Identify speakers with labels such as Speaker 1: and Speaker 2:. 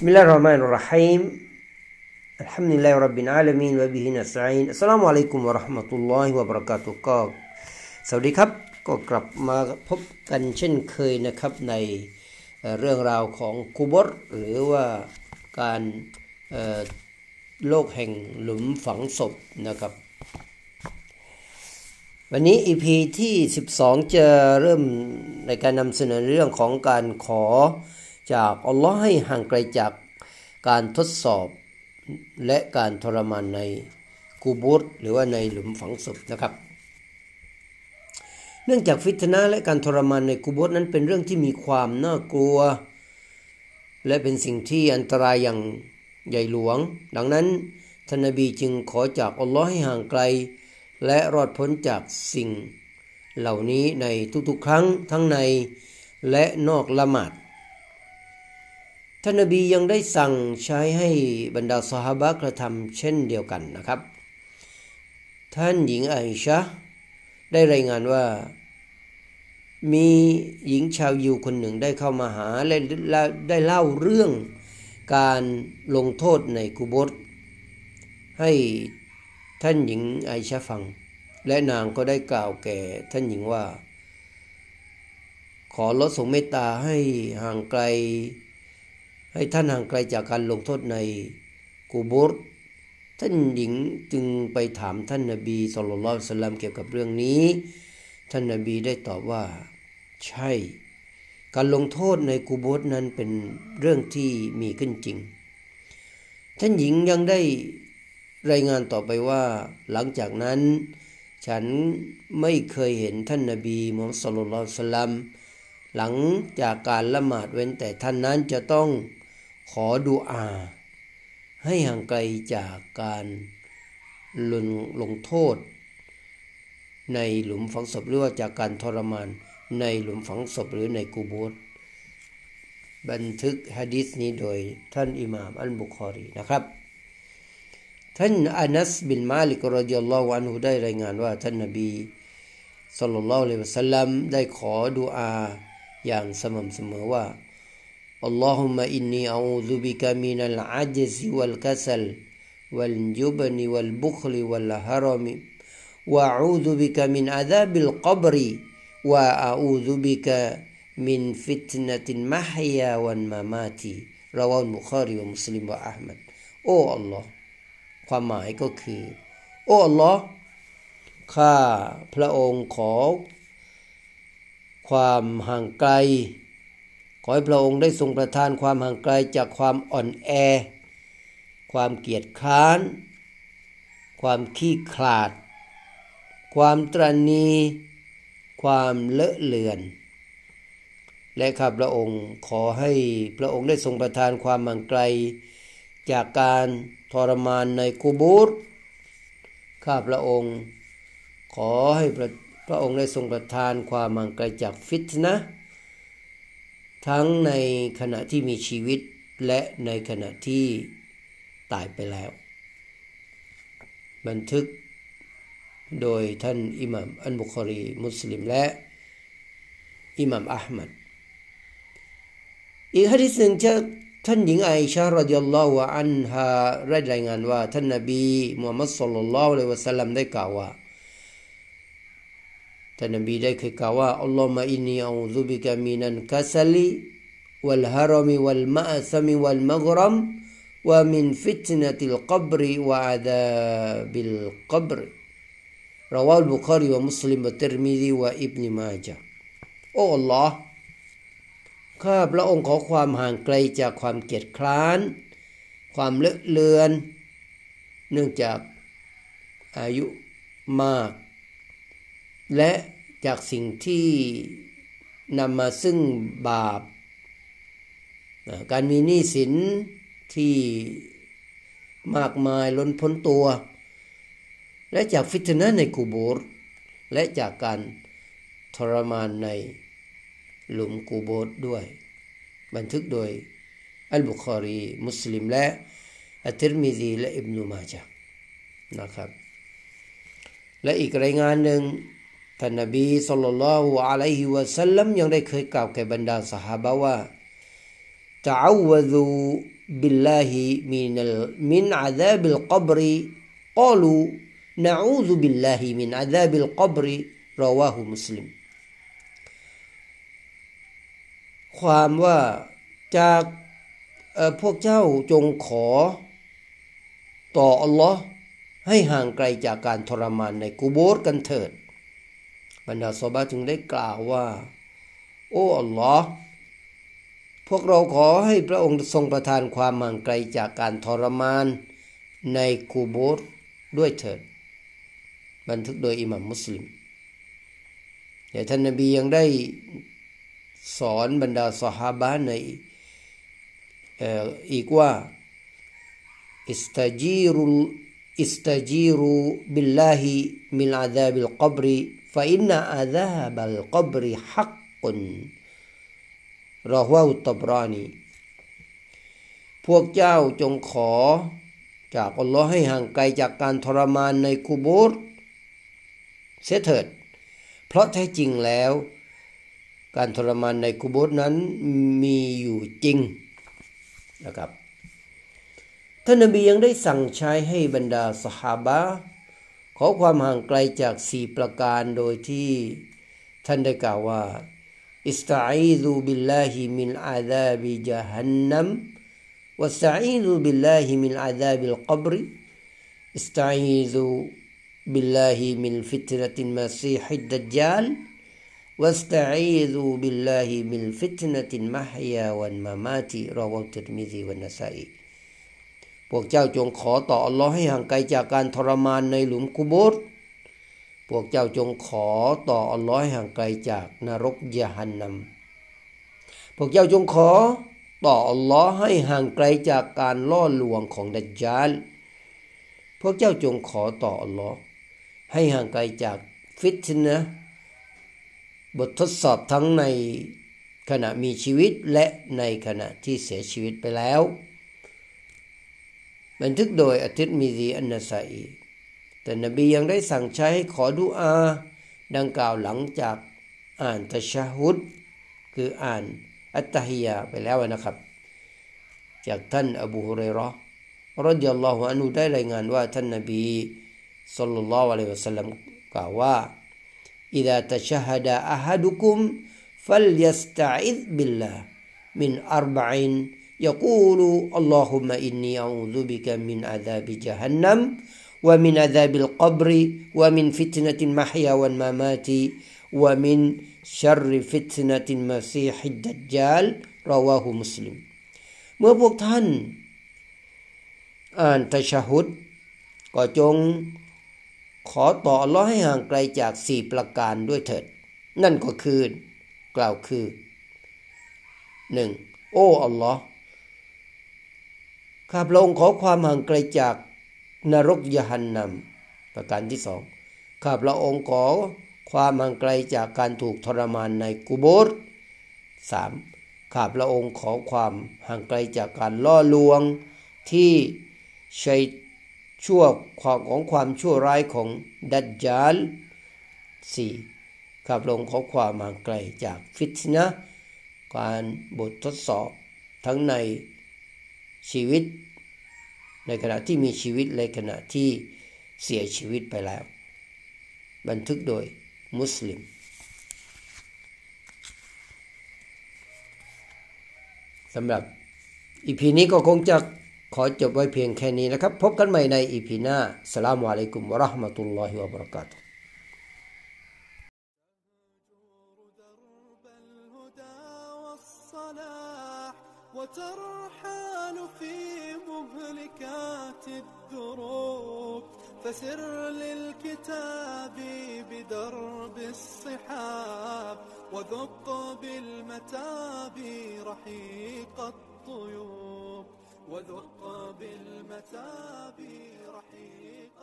Speaker 1: بسم الله الرحمن الرحيم الحمد لله رب العالمين وبه نستعين السلام عليكم ورحمة الله وبركاته ก็สวัสดีครับ ก็กลับมาพบกันเช่นเคยนะครับในเอ่อเรื่องราวของกูบอรหรือว่าการเอ่อโลกแห่งหลุมฝังศพนะครับ วันนี้ EP ที่ 12 จะเริ่มในการนำเสนอเรื่องของการขอ จากอัลลอฮ์ให้ห่างไกลจากการทดสอบและการทรมานในกูบูรหรือว่าในหลุมฝังศพนะครับ เนื่องจากฟิตนะและการทรมานในกูโบสนั้นเป็นเรื่องที่มีความน่ากลัว และเป็นสิ่งที่อันตรายอย่างใหญ่หลวง ดังนั้นท่านนบีจึงขอจากอัลลอฮ์ให้ห่างไกล และรอดพ้นจากสิ่งเหล่านี้ในทุกๆครั้งทั้งในและนอกละหมาด ท่านนบียังได้สั่งใช้ให้บรรดาสหบะกระทำเช่นเดียวกันนะครับ ท่านหญิงไอชะได้รายงานว่า มีหญิงชาวยิวคนหนึ่งได้เข้ามาหาและได้เล่าเรื่องการลงโทษในกุบรให้ท่านหญิงไอชะฟัง และนางก็ได้กล่าวแก่ท่านหญิงว่า ขอลดสงเมตตาให้ห่างไกล ให้ท่านห่างไกลจากการลงโทษในกูบรท่านหญิงจึงไปถามท่านนบีสุลต่านสลัมเกี่ยวกับเรื่องนี้ ท่านนบีได้ตอบว่า ใช่ การลงโทษในกูบสนั้นเป็นเรื่องที่มีขึ้นจริง ท่านหญิงยังได้รายงานต่อไปว่า หลังจากนั้น ฉันไม่เคยเห็นท่านนบีมุฮัมมัดสุลลัลสลัมหลังจากการละหมาดเว้นแต่ท่านนั้นจะต้อง ขอดุอา ให้ห่างไกลจากการลงลงโทษ ในหลุมฝังศพหรือว่าจากการทรมานในหลุมฝังศพหรือในกูโบสบันทึกฮะดิษนี้โดยท่านอิหม่ามอัลบุคอรีนะครับ ท่านอานัสบินมาลิกรดิยัลลอฮุอันฮุได้รายงานว่าท่านนบีสัลลัลลอฮุอะลัยฮิวะสัลลัมได้ขอดุอาอย่างสม่ำเสมอว่า اللهم إني أعوذ بك من العجز والكسل والجبن والبخل والهرم وأعوذ بك من عذاب القبر وأعوذ بك من فتنة المحيا والممات رواه البخاري ومسلم وأحمد โอ้อัลลอฮ์ความหมายก็คือ โอ้อัลลอฮ์ข้าพระองค์ขอ ความห่างไกล ขอให้พระองค์ได้ทรงประทานความห่างไกลจากความอ่อนแอ ความเกียจคร้าน ความขี้ขลาด ความตรณี ความเลอะเลือน และข้าพระองค์ขอให้พระองค์ได้ทรงประทานความห่างไกล จากการทรมานในกูบูรข้าพระองค์ขอให้พระพระองค์ได้ทรงประทานความห่างไกลจากฟิตนะ ทั้งในขณะที่มีชีวิตและในขณะที่ตายไปแล้ว บันทึกโดยท่านอิหมัมอันบุคอรี มุสลิมและ อิหมัมอัลมัดอีกฮะดิษหนึ่งจะท่านหญิงไอชารดิยัลลอฮุอันฮารายงานว่า ท่านนบีมุฮัมมัดสุลลัลลอฮุอะลัยฮิวะสัลลัมได้กล่าวว่า ท่านนบีได้เคยกล่าวว่าاللهم إني أعوذ بك من الكسل والهرم والمأثم والمغرم ومن فتنة القبر وعذاب القبر رواه البخاري ومسلم والترمذي وابن ماجه โอ้อัลลอฮ์ข้าพระองค์ขอความห่างไกลจากความเกียจคร้าน ความเลอะเลือน เนื่องจากอายุมาก และจากสิ่งที่นำมาซึ่งบาป การมีหนี้สินที่มากมายล้นพ้นตัว และจากฟิตนะในกูโบรและจากการทรมานในหลุมกูโบรด้วย บันทึกโดยอัลบุคอรี มุสลิมและอัติรมิซีและอิบนุมาจานะครับ และอีกรายงานหนึ่ง ท่านนบีصلى الله عليه وسلم ยังได้เคยกล่าวแก่บรรดาสหายว่าتعوذوا بالله من من عذاب القبر قالوا نعوذ بالله من عذاب القبر رواه مسلمความว่าจากพวกเจ้าจงขอ ต่ออัลลอฮ์ให้ห่างไกลจากการทรมานในกูโบสกันเถิด รรดาซอบาจึงได้กล่าวว่า โอ้อัลลอฮ์พวกเราขอให้พระองค์ทรงประทานความห่างไกลจากการทรมานในคูโบสด้วยเถิด บันทึกโดยอิหมัมมุสลิมแต่ท่านนบียังได้สอนบรรดาสหาบาในอีกว่าاستجيروا استجيروا بالله من عذاب القبر فإن عذاب القبر حق رواه الطبراني พวกเจ้าจงขอจากอัลลอฮ์ให้ห่างไกลจากการทรมานในกุโบรเสียเถิด เพราะแท้จริงแล้ว การทรมานในกุโบรนั้นมีอยู่จริงนะครับท่านนบียังได้สั่งใช้ให้บรรดาสหาบะ ขอความห่างไกลจากสี่ประการโดยที่ท่านได้กล่าวว่าอิสตัอีซูบิลลาฮิมินอาซาบิจฮันนัมว ا สตัอีซูบิลลาฮิมินอาซาบิลกับรอิสตัอีซูบิลลาฮิมินฟิตนะตินมาซีฮิดดัจจาล واستعيذوا بالله من فتنة المحيا والممات رواه الترمذي والنسائي พวกเจ้าจงขอต่ออัลลอฮ์ให้ห่างไกลจากการทรมานในหลุมกุโบร์พวกเจ้าจงขอต่ออัลลอฮ์ให้ห่างไกลจากนรกยะฮันนัมพวกเจ้าจงขอต่ออัลลอฮ์ให้ห่างไกลจากการล่อลวงของดัจจาลพวกเจ้าจงขอต่ออัลลอฮ์ให้ห่างไกลจากฟิตนะบททดสอบทั้งในขณะมีชีวิตและในขณะที่เสียชีวิตไปแล้ว บันทึกโดยอาทิตย์มีซีอันนาสัยแต่นบียังได้สั่งใช้ให้ขอดุอา ดังกล่าวหลังจากอ่านตะชะฮุด คืออ่านอัตตฮิยาไปแล้วนะครับ จากท่านอบูฮุเรรอรดิยัลลอฮุอันุได้รายงานว่าท่านนบีสัลลัลลอฮุอะลัยฮิวะสัลลัมกล่าวว่า إذا تشهد أحدكم فليستعذ بالله من أربع يقول اللهم إني أعوذ بك من عذاب جهنم ومن عذاب القبر ومن فتنة المحيا والممات ومن شر فتنة المسيح الدجال رواه مسلم เมื่อพวกท่านอ่านตะชะฮุดก็จงขอต่ออัลลอฮ์ให้ห่างไกลจากสี่ประการด้วยเถิด นั่นก็คือกล่าวคือหนึ่งโอ้อัลลอฮ์ ข้าพระองค์ขอความห่างไกลจากนรกยหันนำประการที่สองข้าพระองค์ขอความห่างไกลจากการถูกทรมานในกุโบรสามข้าพระองค์ขอความห่างไกลจากการล่อลวงที่ใชัยชั่วความของความชั่วร้ายของดัจจาลสี่ข้าพระองค์ขอความห่างไกลจากฟิตนะการบททดสอบทั้งใน ชีวิต ในขณะที่มีชีวิตในขณะที่เสียชีวิตไปแล้ว บันทึกโดยมุสลิม สำหรับอีพีนี้ก็คงจะขอจบไว้เพียงแค่นี้นะครับ พบกันใหม่ในอีพีหน้าสลามอะลัยกุมวะราะห์มะตุลลอฮิวะบะเราะกาตุ
Speaker 2: الدروب فسر للكتاب بدرب الصحاب وذق بالمتاب رحيق الطيوب وذق بالمتاب رحيق